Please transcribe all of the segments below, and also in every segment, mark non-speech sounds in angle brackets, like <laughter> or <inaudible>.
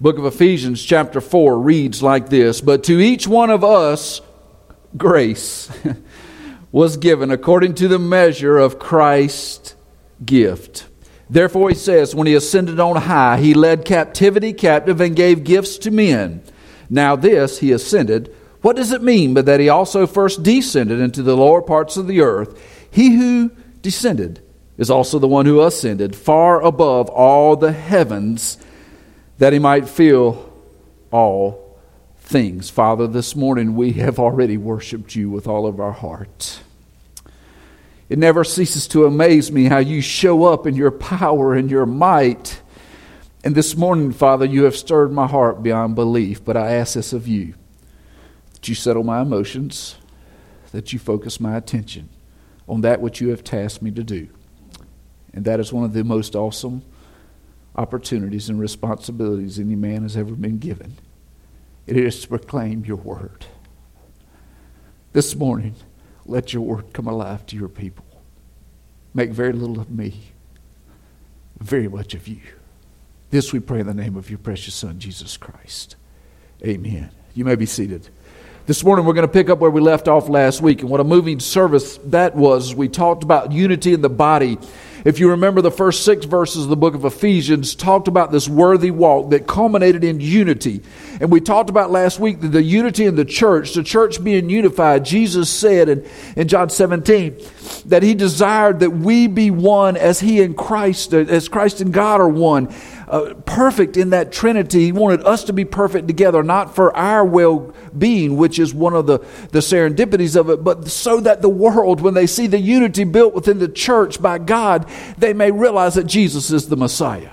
book of Ephesians, chapter 4, reads like this But to each one of us, grace <laughs> was given according to the measure of Christ's gift. Therefore, he says, when he ascended on high, he led captivity captive and gave gifts to men. Now, this he ascended. What does it mean but that he also first descended into the lower parts of the earth? He who descended is also the one who ascended far above all the heavens that he might fill all things. Father, this morning we have already worshiped you with all of our heart. It never ceases to amaze me how you show up in your power and your might. And this morning, Father, you have stirred my heart beyond belief, but I ask this of you that you settle my emotions, that you focus my attention on that which you have tasked me to do. And that is one of the most awesome opportunities and responsibilities any man has ever been given. It is to proclaim your word. This morning, let your word come alive to your people. Make very little of me, very much of you. This we pray in the name of your precious Son, Jesus Christ. Amen. You may be seated. This morning we're going to pick up where we left off last week. And what a moving service that was. We talked about unity in the body if you remember the first six verses of the book of Ephesians, talked about this worthy walk that culminated in unity. And we talked about last week that the unity in the church, the church being unified, Jesus said in, in John 17 that he desired that we be one as he and Christ, as Christ and God are one uh, perfect in that Trinity. He wanted us to be perfect together, not for our well being, which is one of the, the serendipities of it, but so that the world, when they see the unity built within the church by God, they may realize that Jesus is the Messiah.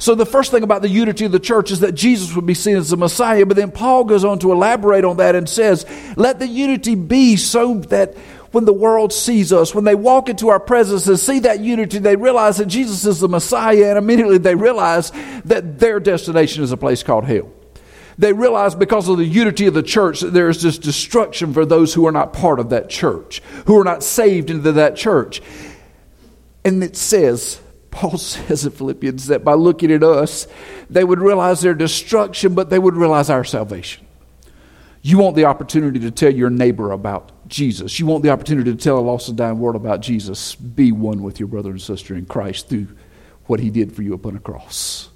So, the first thing about the unity of the church is that Jesus would be seen as the Messiah, but then Paul goes on to elaborate on that and says, Let the unity be so that when the world sees us, when they walk into our presence and see that unity, they realize that Jesus is the Messiah, and immediately they realize that their destination is a place called hell. They realize because of the unity of the church that there is this destruction for those who are not part of that church, who are not saved into that church. And it says, Paul <laughs> says in Philippians that by looking at us, they would realize their destruction, but they would realize our salvation. You want the opportunity to tell your neighbor about Jesus. You want the opportunity to tell a lost and dying world about Jesus. Be one with your brother and sister in Christ through what he did for you upon a cross.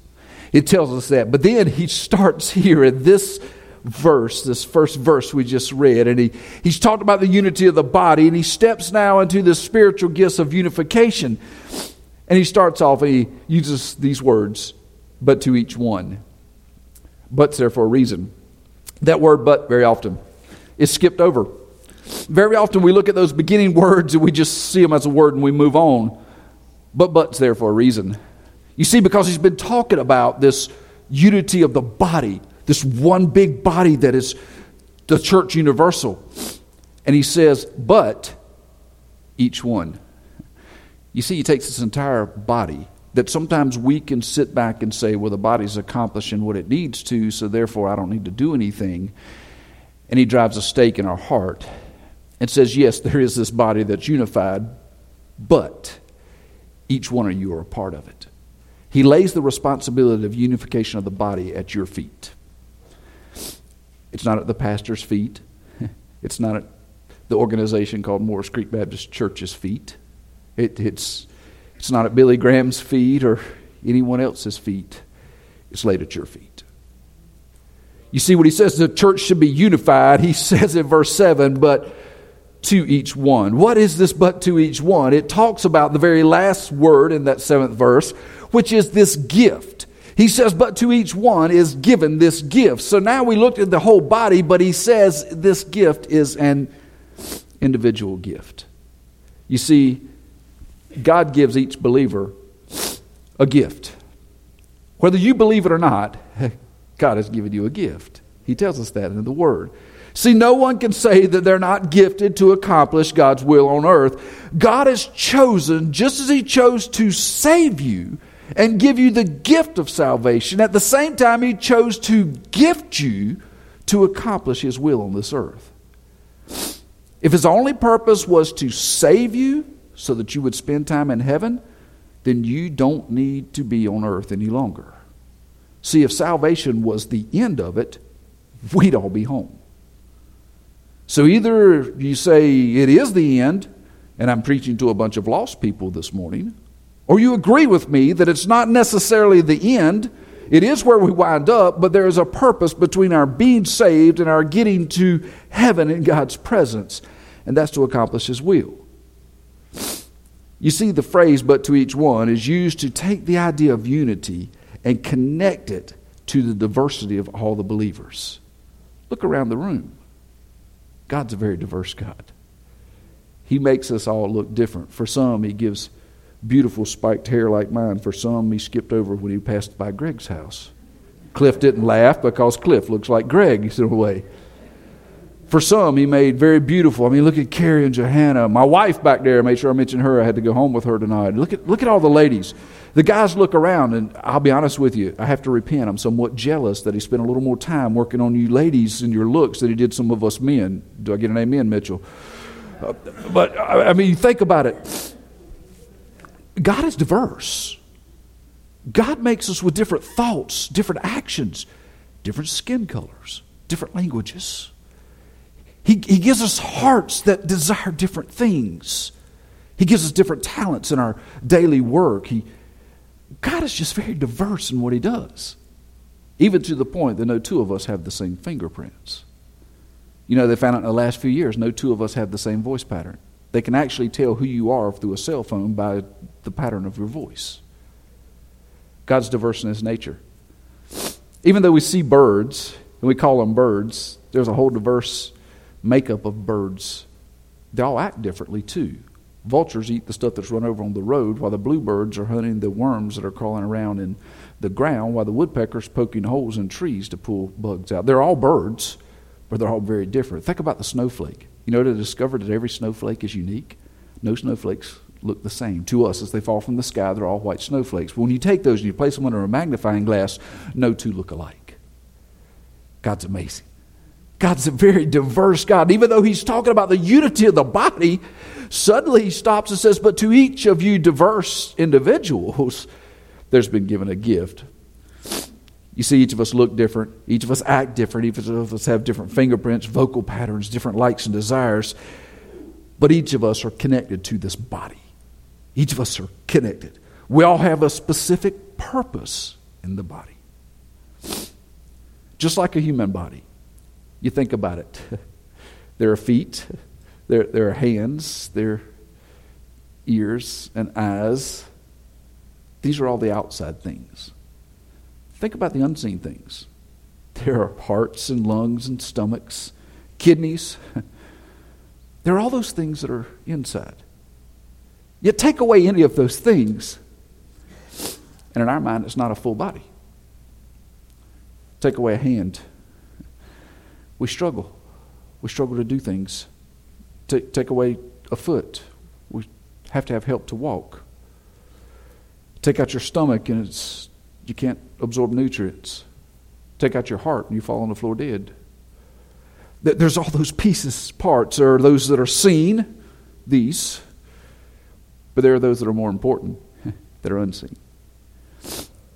It tells us that. But then he starts here in this verse, this first verse we just read, and he, he's talked about the unity of the body, and he steps now into the spiritual gifts of unification. And he starts off and he uses these words, but to each one. But's there for a reason. That word but very often is skipped over. Very often we look at those beginning words and we just see them as a word and we move on. But but's there for a reason. You see, because he's been talking about this unity of the body, this one big body that is the church universal. And he says, but each one. You see, he takes this entire body that sometimes we can sit back and say, well, the body's accomplishing what it needs to, so therefore I don't need to do anything. And he drives a stake in our heart and says, Yes, there is this body that's unified, but each one of you are a part of it. He lays the responsibility of unification of the body at your feet. It's not at the pastor's feet, <laughs> it's not at the organization called Moores Creek Baptist Church's feet. It, it's, it's not at Billy Graham's feet or anyone else's feet. It's laid at your feet. You see what he says the church should be unified. He <laughs> says in verse 7, but to each one. What is this but to each one? It talks about the very last word in that seventh verse, which is this gift. He says, but to each one is given this gift. So now we looked at the whole body, but he says this gift is an individual gift. You see, God gives each believer a gift. Whether you believe it or not, <laughs> God has given you a gift. He tells us that in the Word. See, no one can say that they're not gifted to accomplish God's will on earth. God has chosen, just as He chose to save you and give you the gift of salvation, at the same time, He chose to gift you to accomplish His will on this earth. If His only purpose was to save you so that you would spend time in heaven, then you don't need to be on earth any longer. See, if salvation was the end of it, we'd all be home. So either you say it is the end, and I'm preaching to a bunch of lost people this morning, or you agree with me that it's not necessarily the end. It is where we wind up, but there is a purpose between our being saved and our getting to heaven in God's presence, and that's to accomplish His will. You see, the phrase, but to each one, is used to take the idea of unity and connect it to the diversity of all the believers. Look around the room. God's a very diverse God. He makes us all look different. For some, He gives beautiful spiked hair like mine. For some, He skipped over when He passed by Greg's house. Cliff didn't laugh because Cliff looks like Greg, in a way. For some, he made very beautiful. I mean, look at Carrie and Johanna. My wife back there, I made sure I mentioned her. I had to go home with her tonight. Look at, look at all the ladies. The guys look around, and I'll be honest with you, I have to repent. I'm somewhat jealous that he spent a little more time working on you ladies and your looks than he did some of us men. Do I get an amen, Mitchell? Uh, but, I mean, you think about it. God is diverse. God makes us with different thoughts, different actions, different skin colors, different languages. He, he gives us hearts that desire different things. He gives us different talents in our daily work. He, God is just very diverse in what He does, even to the point that no two of us have the same fingerprints. You know, they found out in the last few years no two of us have the same voice pattern. They can actually tell who you are through a cell phone by the pattern of your voice. God's diverse in His nature. Even though we see birds, and we call them birds, there's a whole diverse makeup of birds. They all act differently too. Vultures eat the stuff that's run over on the road, while the bluebirds are hunting the worms that are crawling around in the ground, while the woodpecker's poking holes in trees to pull bugs out. They're all birds, but they're all very different. Think about the snowflake. You know, to discover that every snowflake is unique. No snowflakes look the same to us as they fall from the sky. They're all white snowflakes. But when you take those and you place them under a magnifying glass, no two look alike. God's amazing. God's a very diverse God. Even though he's talking about the unity of the body, suddenly he stops and says, But to each of you diverse individuals, there's been given a gift. You see, each of us look different. Each of us act different. Each of us have different fingerprints, vocal patterns, different likes and desires. But each of us are connected to this body. Each of us are connected. We all have a specific purpose in the body. Just like a human body. You think about it. <laughs> there are feet, there, there are hands, there are ears and eyes. These are all the outside things. Think about the unseen things. There are hearts and lungs and stomachs, kidneys. <laughs> There are all those things that are inside. Yet take away any of those things, and in our mind, it's not a full body. Take away a hand, we struggle. We struggle to do things. Take, take away a foot. We have to have help to walk. Take out your stomach and it's you can't absorb nutrients. Take out your heart and you fall on the floor dead. There's all those pieces, parts, or those that are seen, these, but there are those that are more important, <laughs> that are unseen.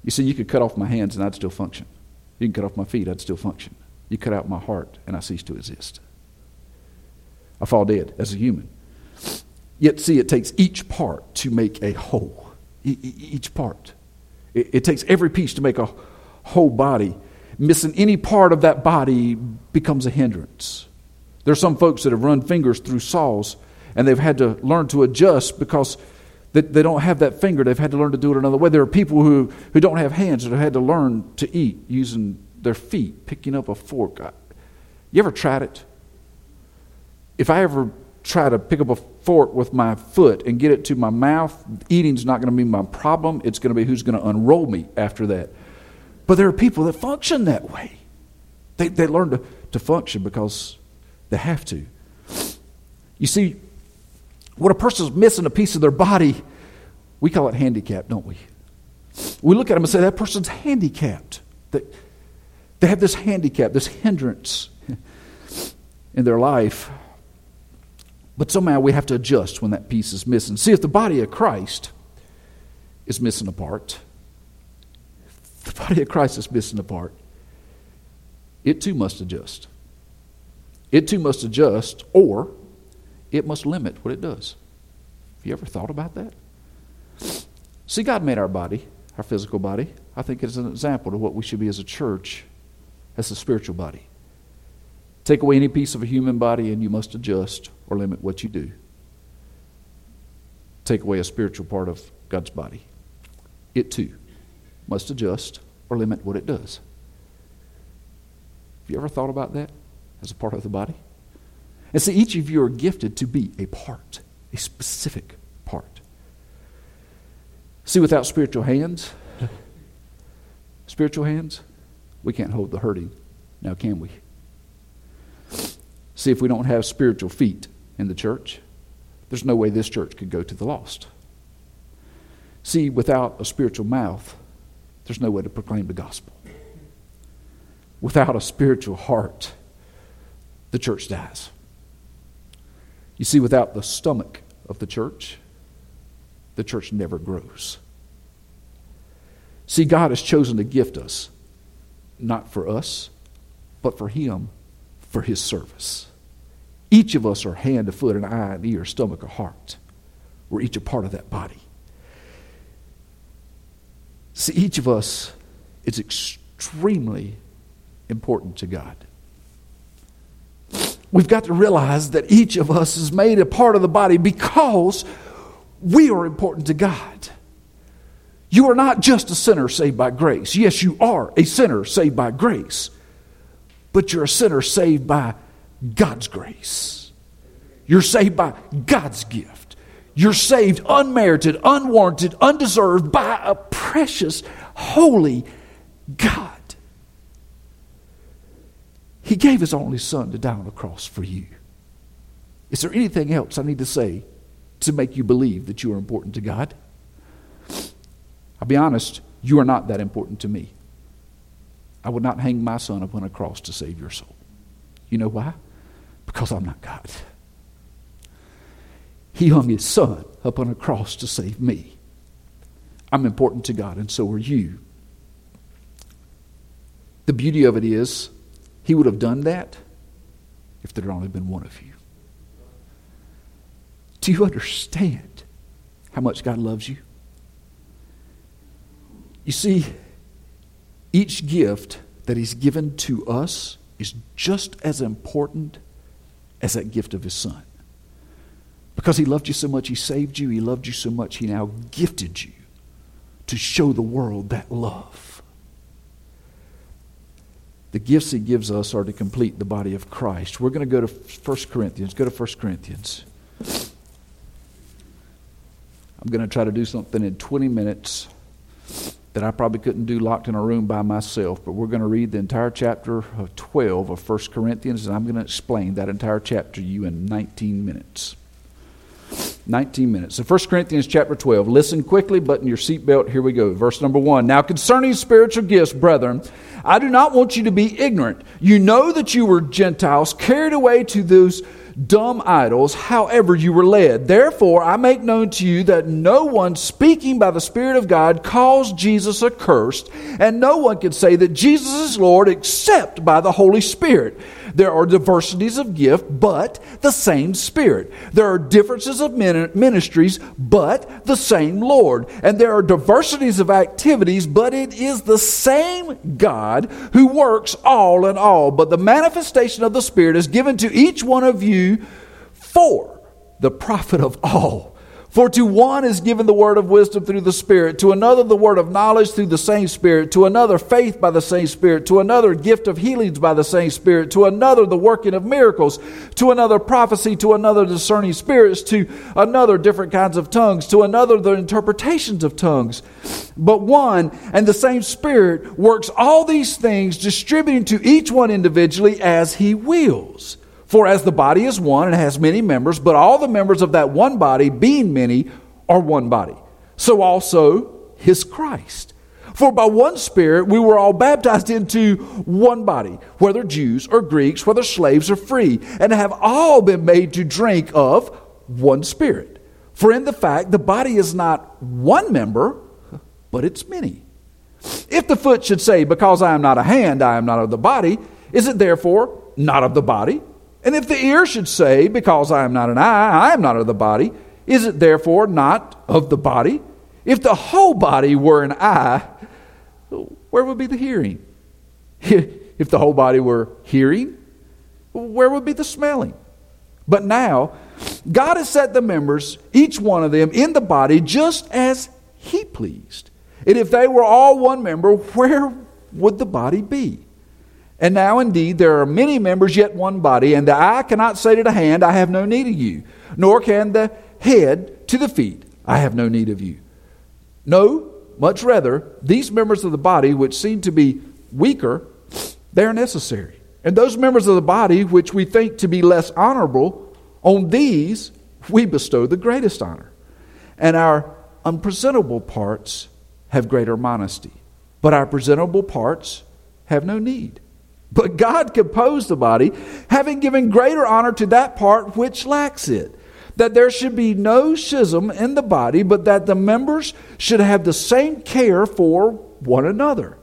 You see, you could cut off my hands and I'd still function. You can cut off my feet, I'd still function. You cut out my heart, and I cease to exist. I fall dead as a human. Yet, see, it takes each part to make a whole. Each part. It, takes every piece to make a whole body. Missing any part of that body becomes a hindrance. There are some folks that have run fingers through saws and they've had to learn to adjust because they, they don't have that finger. They've had to learn to do it another way. There are people who, who don't have hands that have had to learn to eat using their feet picking up a fork. You ever tried it? If I ever try to pick up a fork with my foot and get it to my mouth, eating's not going to be my problem. It's going to be who's going to unroll me after that. But there are people that function that way. They, they learn to, to function because they have to. You see, when a person's missing a piece of their body, we call it handicap, don't we? We look at them and say, that person's handicapped. They, they have this handicap, this hindrance in their life. But somehow we have to adjust when that piece is missing. See, if the body of Christ is missing a part, the body of Christ is missing a part, it too must adjust. It too must adjust, or it must limit what it does. Have you ever thought about that? See, God made our body, our physical body. I think it's an example of what we should be as a church, as a spiritual body. Take away any piece of a human body, and you must adjust or limit what you do. Take away a spiritual part of God's body. It too must adjust or limit what it does. Have you ever thought about that as a part of the body? And see, each of you are gifted to be a part, a specific part. See, without spiritual hands, <laughs> spiritual hands, we can't hold the hurting. Now, can we? See, if we don't have spiritual feet in the church, there's no way this church could go to the lost. See, without a spiritual mouth, there's no way to proclaim the gospel. Without a spiritual heart, the church dies. You see, without the stomach of the church, the church never grows. See, God has chosen to gift us, not for us, but for Him, for His service. Each of us are hand, a foot, an eye, an ear, stomach, a heart. We're each a part of that body. See, each of us is extremely important to God. We've got to realize that each of us is made a part of the body because we are important to God. You are not just a sinner saved by grace. Yes, you are a sinner saved by grace, but you're a sinner saved by God's grace. You're saved by God's gift. You're saved unmerited, unwarranted, undeserved by a precious, holy God. He gave his only son to die on the cross for you. Is there anything else I need to say to make you believe that you are important to God? I'll be honest, you are not that important to me. I would not hang my son upon a cross to save your soul. You know why? Because I'm not God. He hung his son upon a cross to save me. I'm important to God, and so are you. The beauty of it is, he would have done that if there had only been one of you. Do you understand how much God loves you? You see, each gift that He's given to us is just as important as that gift of His Son. Because He loved you so much, He saved you. He loved you so much, He now gifted you to show the world that love. The gifts he gives us are to complete the body of Christ. We're going to go to 1 Corinthians. Go to 1 Corinthians. I'm going to try to do something in 20 minutes that I probably couldn't do locked in a room by myself, but we're going to read the entire chapter of 12 of 1 Corinthians, and I'm going to explain that entire chapter to you in 19 minutes. 19 minutes. So 1 Corinthians chapter 12. Listen quickly, button your seatbelt. Here we go. Verse number 1. Now concerning spiritual gifts, brethren, I do not want you to be ignorant. You know that you were Gentiles carried away to those dumb idols, however you were led. Therefore, I make known to you that no one speaking by the Spirit of God calls Jesus accursed, and no one can say that Jesus is Lord except by the Holy Spirit. There are diversities of gift, but the same Spirit. There are differences of ministries, but the same Lord. And there are diversities of activities, but it is the same God who works all in all. But the manifestation of the Spirit is given to each one of you for the profit of all. For to one is given the word of wisdom through the Spirit, to another the word of knowledge through the same Spirit, to another faith by the same Spirit, to another gift of healings by the same Spirit, to another the working of miracles, to another prophecy, to another discerning spirits, to another different kinds of tongues, to another the interpretations of tongues. But one and the same Spirit works all these things, distributing to each one individually as he wills. For as the body is one and has many members, but all the members of that one body, being many, are one body, so also is Christ. For by one Spirit we were all baptized into one body, whether Jews or Greeks, whether slaves or free, and have all been made to drink of one Spirit. For in the fact the body is not one member, but it's many. If the foot should say, Because I am not a hand, I am not of the body, is it therefore not of the body? And if the ear should say, Because I am not an eye, I am not of the body, is it therefore not of the body? If the whole body were an eye, where would be the hearing? <laughs> If the whole body were hearing, where would be the smelling? But now, God has set the members, each one of them, in the body just as He pleased. And if they were all one member, where would the body be? And now indeed there are many members, yet one body, and the eye cannot say to the hand, I have no need of you, nor can the head to the feet, I have no need of you. No, much rather, these members of the body, which seem to be weaker, they are necessary. And those members of the body, which we think to be less honorable, on these we bestow the greatest honor. And our unpresentable parts have greater modesty, but our presentable parts have no need. But God composed the body, having given greater honor to that part which lacks it. That there should be no schism in the body, but that the members should have the same care for one another.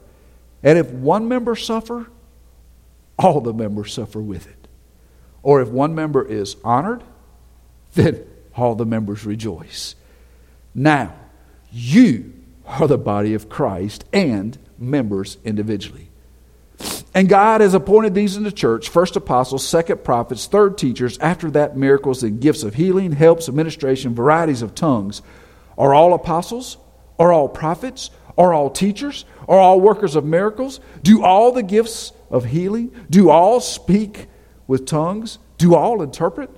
And if one member suffer, all the members suffer with it. Or if one member is honored, <laughs> then all the members rejoice. Now, you are the body of Christ and members individually. And God has appointed these in the church first apostles, second prophets, third teachers, after that miracles and gifts of healing, helps, administration, varieties of tongues. Are all apostles? Are all prophets? Are all teachers? Are all workers of miracles? Do all the gifts of healing? Do all speak with tongues? Do all interpret?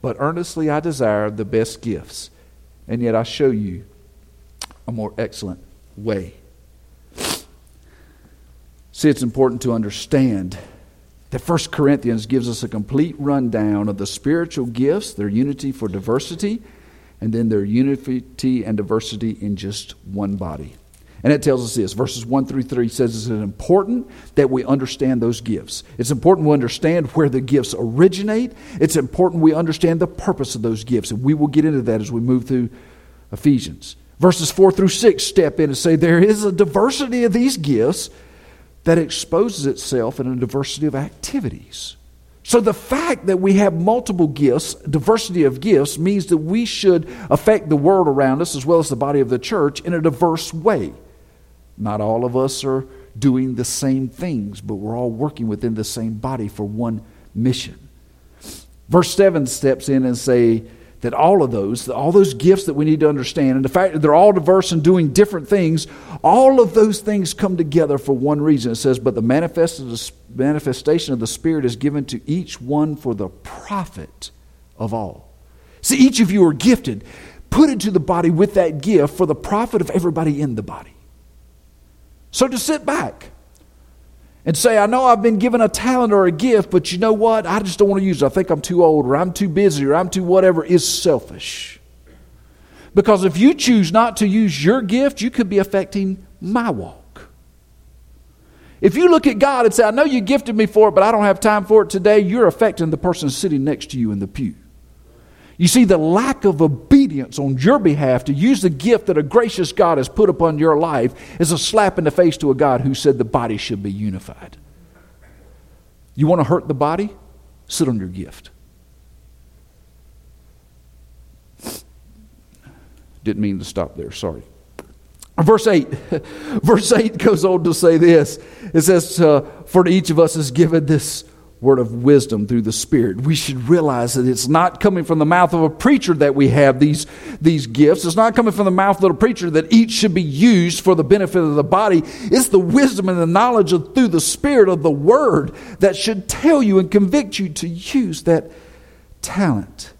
But earnestly I desire the best gifts, and yet I show you a more excellent way. See, it's important to understand that 1 Corinthians gives us a complete rundown of the spiritual gifts, their unity for diversity, and then their unity and diversity in just one body. And it tells us this verses 1 through 3 says it's important that we understand those gifts. It's important we understand where the gifts originate. It's important we understand the purpose of those gifts. And we will get into that as we move through Ephesians. Verses 4 through 6 step in and say there is a diversity of these gifts that exposes itself in a diversity of activities. So the fact that we have multiple gifts, diversity of gifts, means that we should affect the world around us as well as the body of the church in a diverse way. Not all of us are doing the same things, but we're all working within the same body for one mission. Verse 7 steps in and say, that all of those, all those gifts that we need to understand, and the fact that they're all diverse and doing different things, all of those things come together for one reason. It says, But the manifestation of the Spirit is given to each one for the profit of all. See, each of you are gifted, put into the body with that gift for the profit of everybody in the body. So to sit back and say, I know I've been given a talent or a gift, but you know what? I just don't want to use it. I think I'm too old or I'm too busy or I'm too whatever is selfish. Because if you choose not to use your gift, you could be affecting my walk. If you look at God and say, I know you gifted me for it, but I don't have time for it today, you're affecting the person sitting next to you in the pew. You see, the lack of obedience on your behalf to use the gift that a gracious God has put upon your life is a slap in the face to a God who said the body should be unified. You want to hurt the body? Sit on your gift. Didn't mean to stop there, sorry. Verse 8. <laughs> Verse 8 goes on to say this. It says, uh, For to each of us is given this word of wisdom through the Spirit. We should realize that it's not coming from the mouth of a preacher that we have these, these gifts. It's not coming from the mouth of a preacher that each should be used for the benefit of the body. It's the wisdom and the knowledge of, through the Spirit of the Word that should tell you and convict you to use that talent.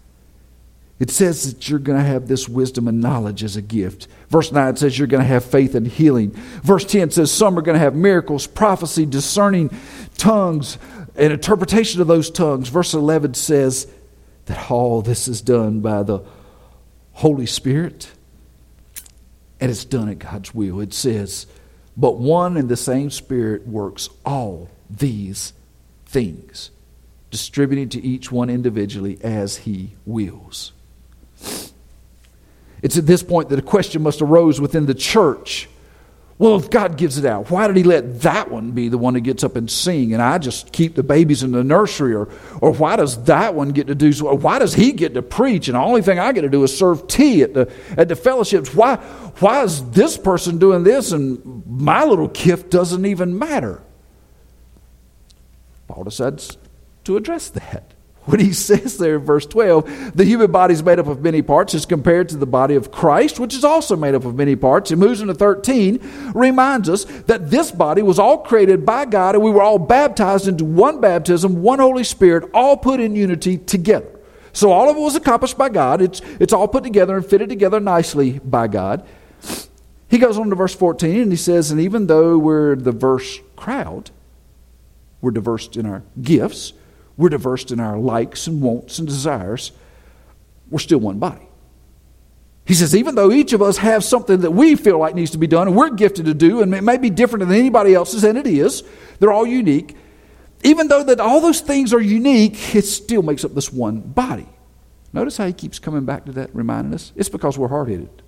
It says that you're going to have this wisdom and knowledge as a gift. Verse 9 says you're going to have faith and healing. Verse 10 says some are going to have miracles, prophecy, discerning tongues, and interpretation of those tongues. Verse 11 says that all this is done by the Holy Spirit and it's done at God's will. It says, but one and the same Spirit works all these things, distributing to each one individually as he wills. It's at this point that a question must arose within the church. Well, if God gives it out, why did He let that one be the one who gets up and sing, and I just keep the babies in the nursery? Or, or why does that one get to do? So, why does he get to preach, and the only thing I get to do is serve tea at the at the fellowships? Why why is this person doing this, and my little gift doesn't even matter? Paul decides to address that when he <laughs> says there in verse 12, the human body is made up of many parts as compared to the body of Christ, which is also made up of many parts. He moves into 13, reminds us that this body was all created by God and we were all baptized into one baptism, one Holy Spirit, all put in unity together. So all of it was accomplished by God. It's, it's all put together and fitted together nicely by God. He goes on to verse 14 and he says, And even though we're diverse crowd, we're diverse in our gifts we're diverse in our likes and wants and desires. We're still one body. He says, even though each of us have something that we feel like needs to be done and we're gifted to do, and it may be different than anybody else's, and it is, they're all unique. Even though that all those things are unique, it still makes up this one body. Notice how he keeps coming back to that, reminding us? It's because we're hard headed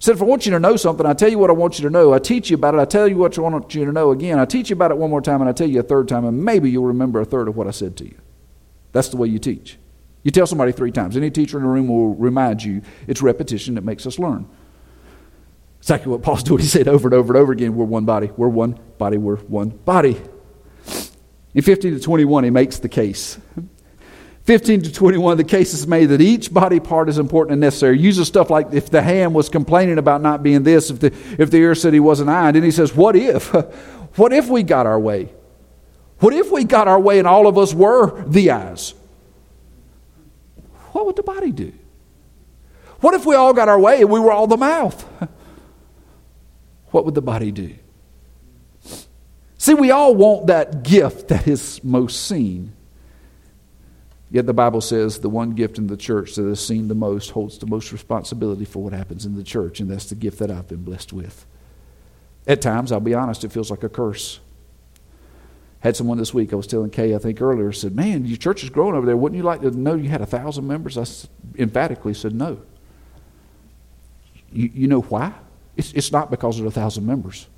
said, if I want you to know something, I tell you what I want you to know. I teach you about it. I tell you what I want you to know again. I teach you about it one more time, and I tell you a third time, and maybe you'll remember a third of what I said to you. That's the way you teach. You tell somebody three times. Any teacher in the room will remind you it's repetition that makes us learn. Exactly what Paul's <laughs> doing. He said over and over and over again, we're one body, we're one body, we're one body. In 15 to 21, he makes the case. 15 to 21, the case is made that each body part is important and necessary. He uses stuff like if the hand was complaining about not being this, if the, if the ear said he wasn't eye, and then he says, What if? <laughs> What if we got our way? What if we got our way and all of us were the eyes? What would the body do? What if we all got our way and we were all the mouth? <laughs> What would the body do? See, we all want that gift that is most seen. Yet the Bible says the one gift in the church that is seen the most holds the most responsibility for what happens in the church, and that's the gift that I've been blessed with. At times, I'll be honest, it feels like a curse. Had someone this week, I was telling Kay, I think earlier, said, Man, your church is growing over there. Wouldn't you like to know you had a thousand members? I emphatically said, No. You, you know why? It's, it's not because of a thousand members.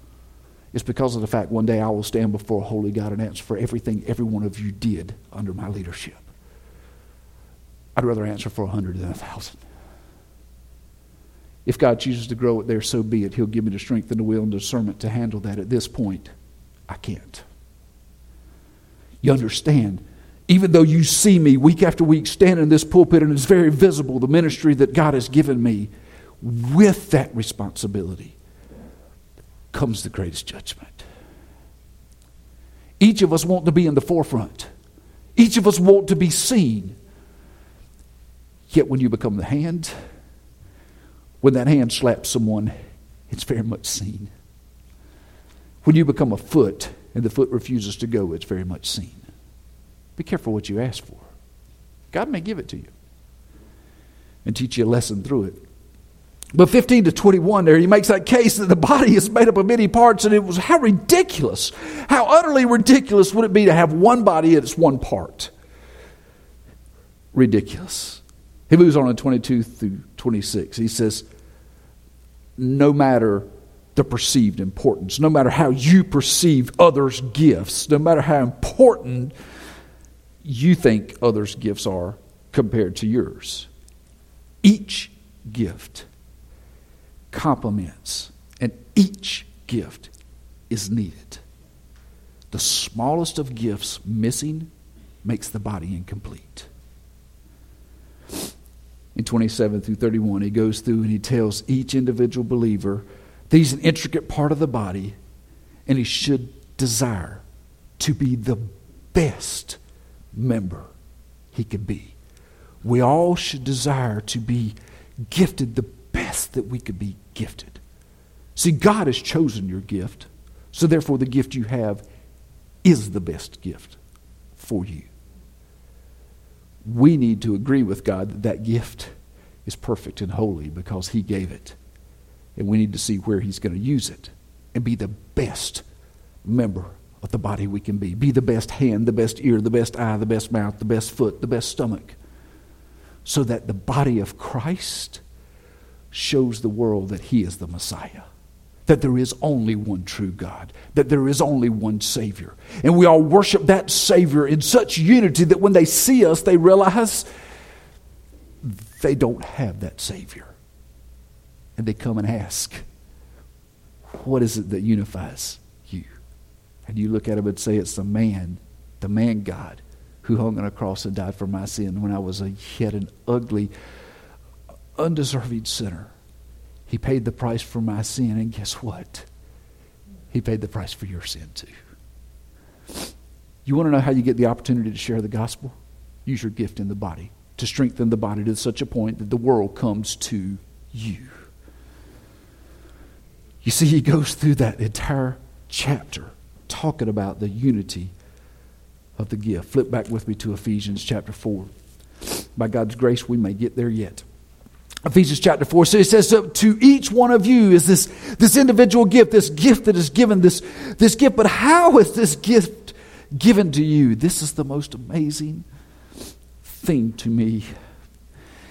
It's because of the fact one day I will stand before a holy God and answer for everything every one of you did under my leadership. I'd rather answer for a hundred than a thousand. If God chooses to grow it there, so be it. He'll give me the strength and the will and discernment to handle that. At this point, I can't. You understand? Even though you see me week after week standing in this pulpit and it's very visible, the ministry that God has given me, with that responsibility comes the greatest judgment. Each of us want to be in the forefront. Each of us want to be seen. Yet when you become the hand, when that hand slaps someone, it's very much seen. When you become a foot and the foot refuses to go, it's very much seen. Be careful what you ask for. God may give it to you and teach you a lesson through it. But 15 to 21 there, he makes that case that the body is made up of many parts, and it was how ridiculous, how utterly ridiculous would it be to have one body and it's one part? Ridiculous. He moves on in 22 through 26. He says, No matter the perceived importance, no matter how you perceive others' gifts, no matter how important you think others' gifts are compared to yours, each gift complements and each gift is needed. the smallest of gifts missing makes the body incomplete. In 27 through 31, he goes through and he tells each individual believer that he's an intricate part of the body and he should desire to be the best member he can be. We all should desire to be gifted the best that we could be gifted. See, God has chosen your gift, so therefore the gift you have is the best gift for you. We need to agree with God that that gift is perfect and holy because He gave it. And we need to see where He's going to use it and be the best member of the body we can be. Be the best hand, the best ear, the best eye, the best mouth, the best foot, the best stomach. So that the body of Christ shows the world that He is the Messiah that there is only one true God, that there is only one Savior. And we all worship that Savior in such unity that when they see us, they realize they don't have that Savior. And they come and ask, What is it that unifies you? And you look at them and say, It's the man, the man God, who hung on a cross and died for my sin when I was a yet an ugly, undeserving sinner. He paid the price for my sin, and guess what? He paid the price for your sin too. You want to know how you get the opportunity to share the gospel? Use your gift in the body to strengthen the body to such a point that the world comes to you. You see, he goes through that entire chapter talking about the unity of the gift. Flip back with me to Ephesians chapter 4. By God's grace, we may get there yet. Ephesians chapter 4. So it says, so to each one of you is this, this individual gift, this gift that is given, this, this gift. But how is this gift given to you? This is the most amazing thing to me.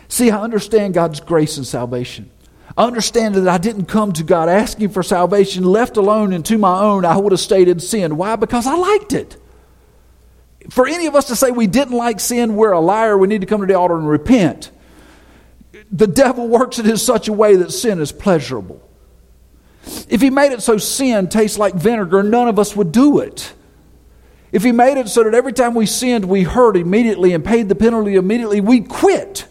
See, I understand God's grace and salvation. I understand that I didn't come to God asking for salvation, left alone and to my own, I would have stayed in sin. Why? Because I liked it. For any of us to say we didn't like sin, we're a liar. We need to come to the altar and repent the devil works it in such a way that sin is pleasurable. If he made it so sin tastes like vinegar, none of us would do it. If he made it so that every time we sinned, we hurt immediately and paid the penalty immediately, we'd quit.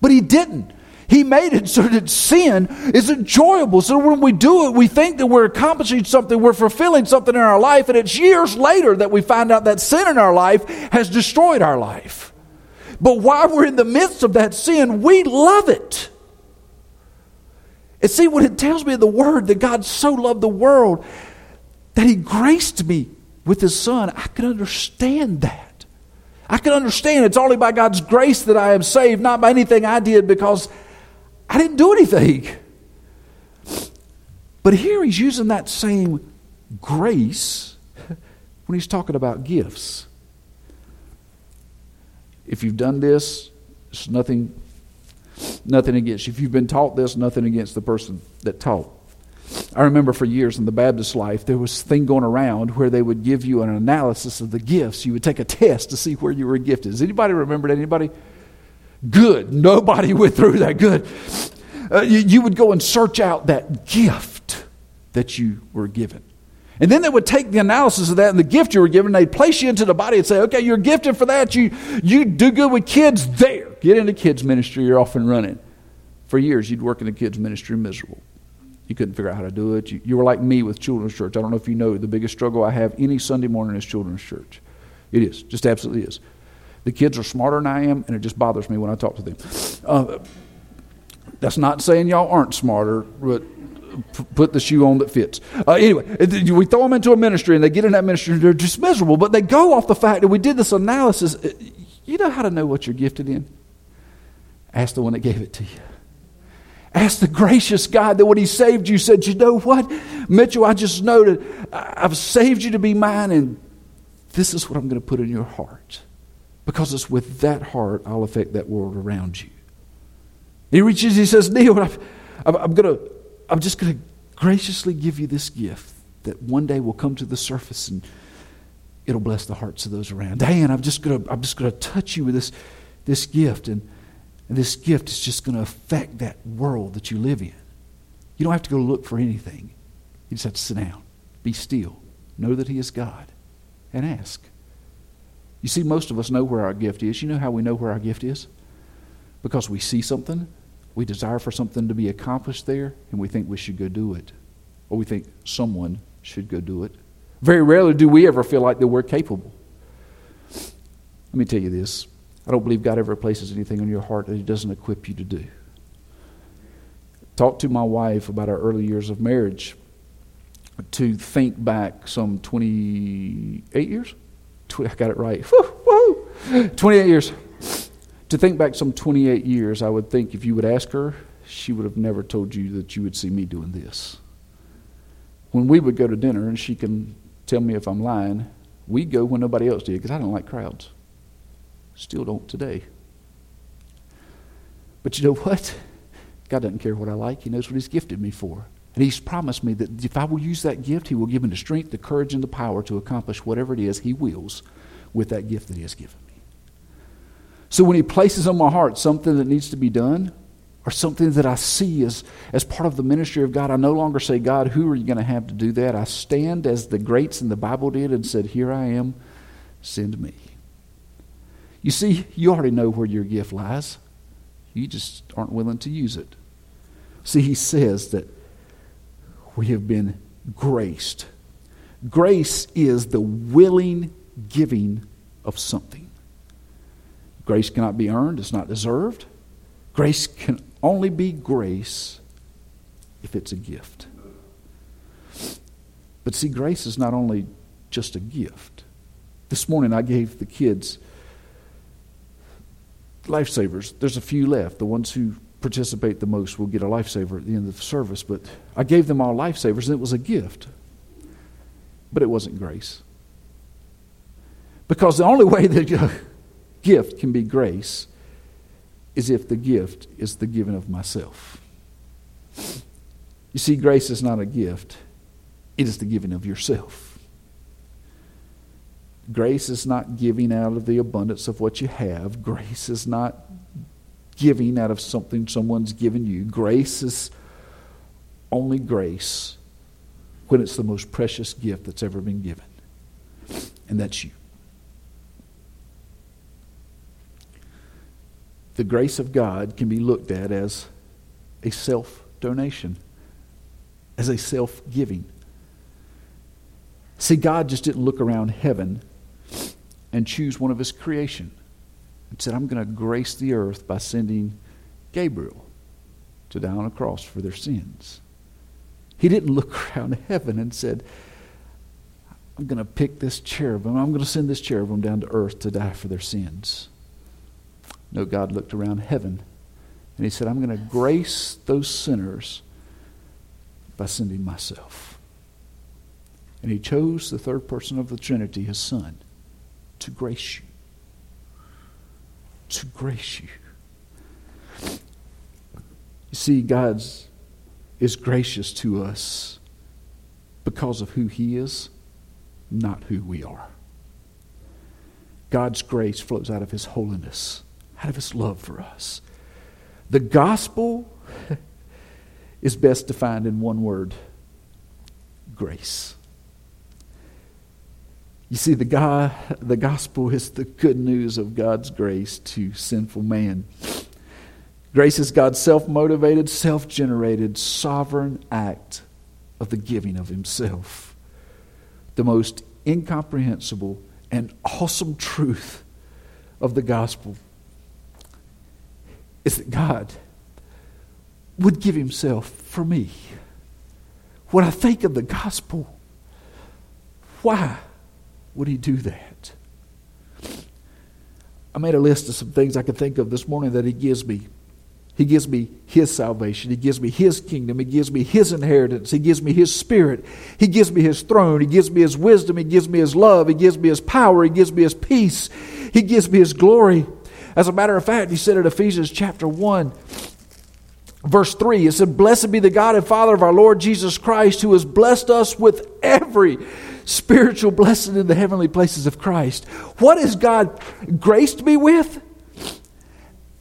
But he didn't. He made it so that sin is enjoyable. So when we do it, we think that we're accomplishing something, we're fulfilling something in our life, and it's years later that we find out that sin in our life has destroyed our life. But while we're in the midst of that sin, we love it. And see what it tells me in the Word that God so loved the world that He graced me with His Son. I can understand that. I can understand it's only by God's grace that I am saved, not by anything I did because I didn't do anything. But here He's using that same grace when He's talking about gifts if you've done this, it's nothing, nothing against. If you've been taught this, nothing against the person that taught. I remember for years in the Baptist life, there was thing going around where they would give you an analysis of the gifts. You would take a test to see where you were gifted. Does anybody remember that? Anybody? Good. Nobody <laughs> went through that. Good. Uh, you, you would go and search out that gift that you were given. And then they would take the analysis of that and the gift you were given, they'd place you into the body and say, okay, you're gifted for that. You, you do good with kids there. Get into kids' ministry, you're off and running. For years, you'd work in the kids' ministry miserable. You couldn't figure out how to do it. You, you were like me with children's church. I don't know if you know, the biggest struggle I have any Sunday morning is children's church. It is, just absolutely is. The kids are smarter than I am, and it just bothers me when I talk to them. Uh, that's not saying y'all aren't smarter, but put the shoe on that fits. Uh, anyway, we throw them into a ministry and they get in that ministry and they're just miserable, but they go off the fact that we did this analysis. Uh, you know how to know what you're gifted in? Ask the one that gave it to you. Ask the gracious God that when He saved you said, You know what, Mitchell, I just know that I've saved you to be mine, and this is what I'm going to put in your heart. Because it's with that heart I'll affect that world around you. He reaches, he says, Neil, I'm, I'm going to I'm just going to graciously give you this gift that one day will come to the surface and it'll bless the hearts of those around. Diane, I'm just going to, I'm just going to touch you with this, this gift, and, and this gift is just going to affect that world that you live in. You don't have to go look for anything. You just have to sit down, be still, know that He is God, and ask. You see, most of us know where our gift is. You know how we know where our gift is? Because we see something, we desire for something to be accomplished there, and we think we should go do it. Or we think someone should go do it. Very rarely do we ever feel like that we're capable. Let me tell you this I don't believe God ever places anything on your heart that He doesn't equip you to do. Talked to my wife about our early years of marriage to think back some 28 years. I got it right. Woo, woo. 28 years. To think back some 28 years, I would think if you would ask her, she would have never told you that you would see me doing this. When we would go to dinner, and she can tell me if I'm lying, we go when nobody else did because I don't like crowds. Still don't today. But you know what? God doesn't care what I like. He knows what He's gifted me for. And He's promised me that if I will use that gift, He will give me the strength, the courage, and the power to accomplish whatever it is He wills with that gift that He has given. So when He places on my heart something that needs to be done, or something that I see as, as part of the ministry of God, I no longer say, God, who are you going to have to do that? I stand as the greats in the Bible did and said, Here I am, send me. You see, you already know where your gift lies. You just aren't willing to use it. See, he says that we have been graced. Grace is the willing giving of something. Grace cannot be earned, it's not deserved. Grace can only be grace if it's a gift. But see, grace is not only just a gift. This morning I gave the kids lifesavers. There's a few left. The ones who participate the most will get a lifesaver at the end of the service. But I gave them all lifesavers, and it was a gift. But it wasn't grace. Because the only way <laughs> that gift can be grace is if the gift is the giving of myself. You see, grace is not a gift, it is the giving of yourself. Grace is not giving out of the abundance of what you have. Grace is not giving out of something someone's given you. Grace is only grace when it's the most precious gift that's ever been given. And that's you. The grace of God can be looked at as a self donation, as a self giving. See, God just didn't look around heaven and choose one of his creation and said, I'm going to grace the earth by sending Gabriel to die on a cross for their sins. He didn't look <laughs> around heaven and said, I'm going to pick this cherubim. I'm going to send this cherubim down to earth to die for their sins. No, God looked around heaven and he said, I'm going to grace those sinners by sending myself. And he chose the third person of the Trinity, his son, to grace you. To grace you. You see, God is gracious to us because of who He is, not who we are. God's grace flows out of His holiness, out of His love for us. The gospel <laughs> is best defined in one word grace. You see, the, God, the gospel is the good news of God's grace to sinful man. Grace is God's self motivated, self generated, sovereign act of the giving of Himself. The most incomprehensible and awesome truth of the gospel is that God would give Himself for me. When I think of the gospel, why? would he do that? I made a list of some things I could think of this morning that he gives me. He gives me his salvation. He gives me his kingdom. He gives me his inheritance. He gives me his spirit. He gives me his throne. He gives me his wisdom. He gives me his love. He gives me his power. He gives me his peace. He gives me his glory. As a matter of fact, he said in Ephesians chapter 1, verse 3, it said, Blessed be the God and Father of our Lord Jesus Christ, who has blessed us with every spiritual blessing in the heavenly places of Christ. What has God graced me with?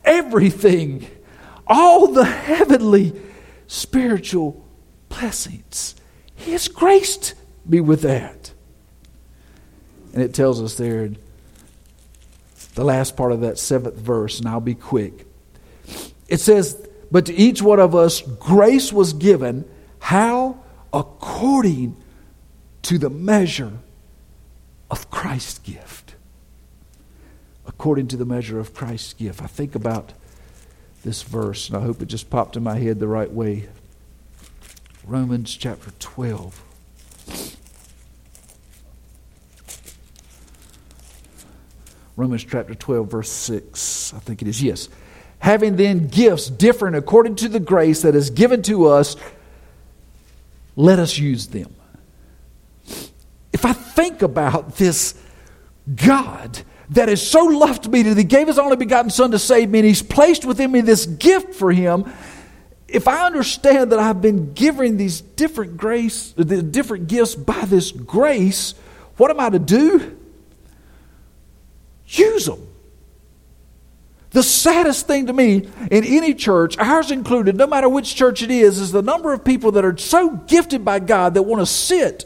Everything. All the heavenly spiritual blessings. He has graced me with that. And it tells us there in the last part of that seventh verse, and I'll be quick. It says, But to each one of us grace was given. How? According to the measure of Christ's gift. According to the measure of Christ's gift. I think about this verse, and I hope it just popped in my head the right way. Romans chapter 12. Romans chapter 12, verse 6, I think it is. Yes. Having then gifts different according to the grace that is given to us, let us use them. If I think about this God that has so loved me that He gave His only begotten Son to save me, and He's placed within me this gift for Him, if I understand that I've been given these different grace, the different gifts by this grace, what am I to do? Use them. The saddest thing to me in any church, ours included, no matter which church it is, is the number of people that are so gifted by God that want to sit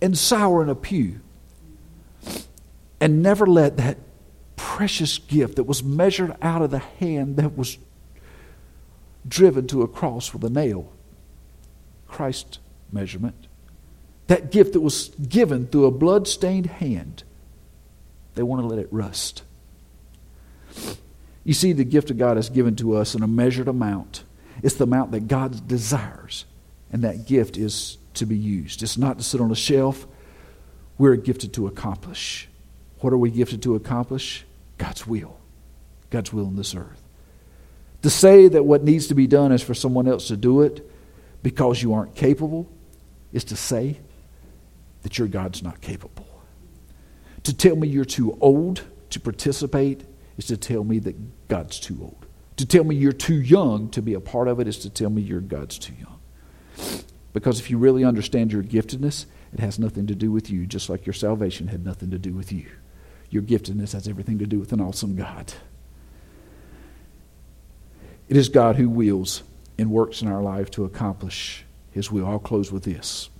and sour in a pew and never let that precious gift that was measured out of the hand that was driven to a cross with a nail, Christ measurement, that gift that was given through a blood-stained hand they want to let it rust. You see, the gift of God is given to us in a measured amount. It's the amount that God desires, and that gift is to be used. It's not to sit on a shelf. We're gifted to accomplish. What are we gifted to accomplish? God's will. God's will in this earth. To say that what needs to be done is for someone else to do it because you aren't capable is to say that your God's not capable. To tell me you're too old to participate is to tell me that God's too old. To tell me you're too young to be a part of it is to tell me your God's too young. Because if you really understand your giftedness, it has nothing to do with you, just like your salvation had nothing to do with you. Your giftedness has everything to do with an awesome God. It is God who wills and works in our life to accomplish His will. I'll close with this.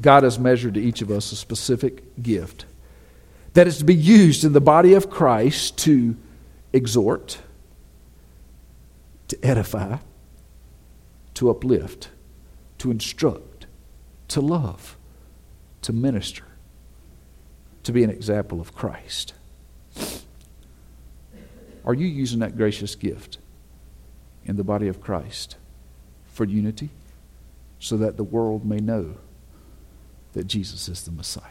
God has measured to each of us a specific gift that is to be used in the body of Christ to exhort, to edify, to uplift, to instruct, to love, to minister, to be an example of Christ. Are you using that gracious gift in the body of Christ for unity so that the world may know? That Jesus is the Messiah.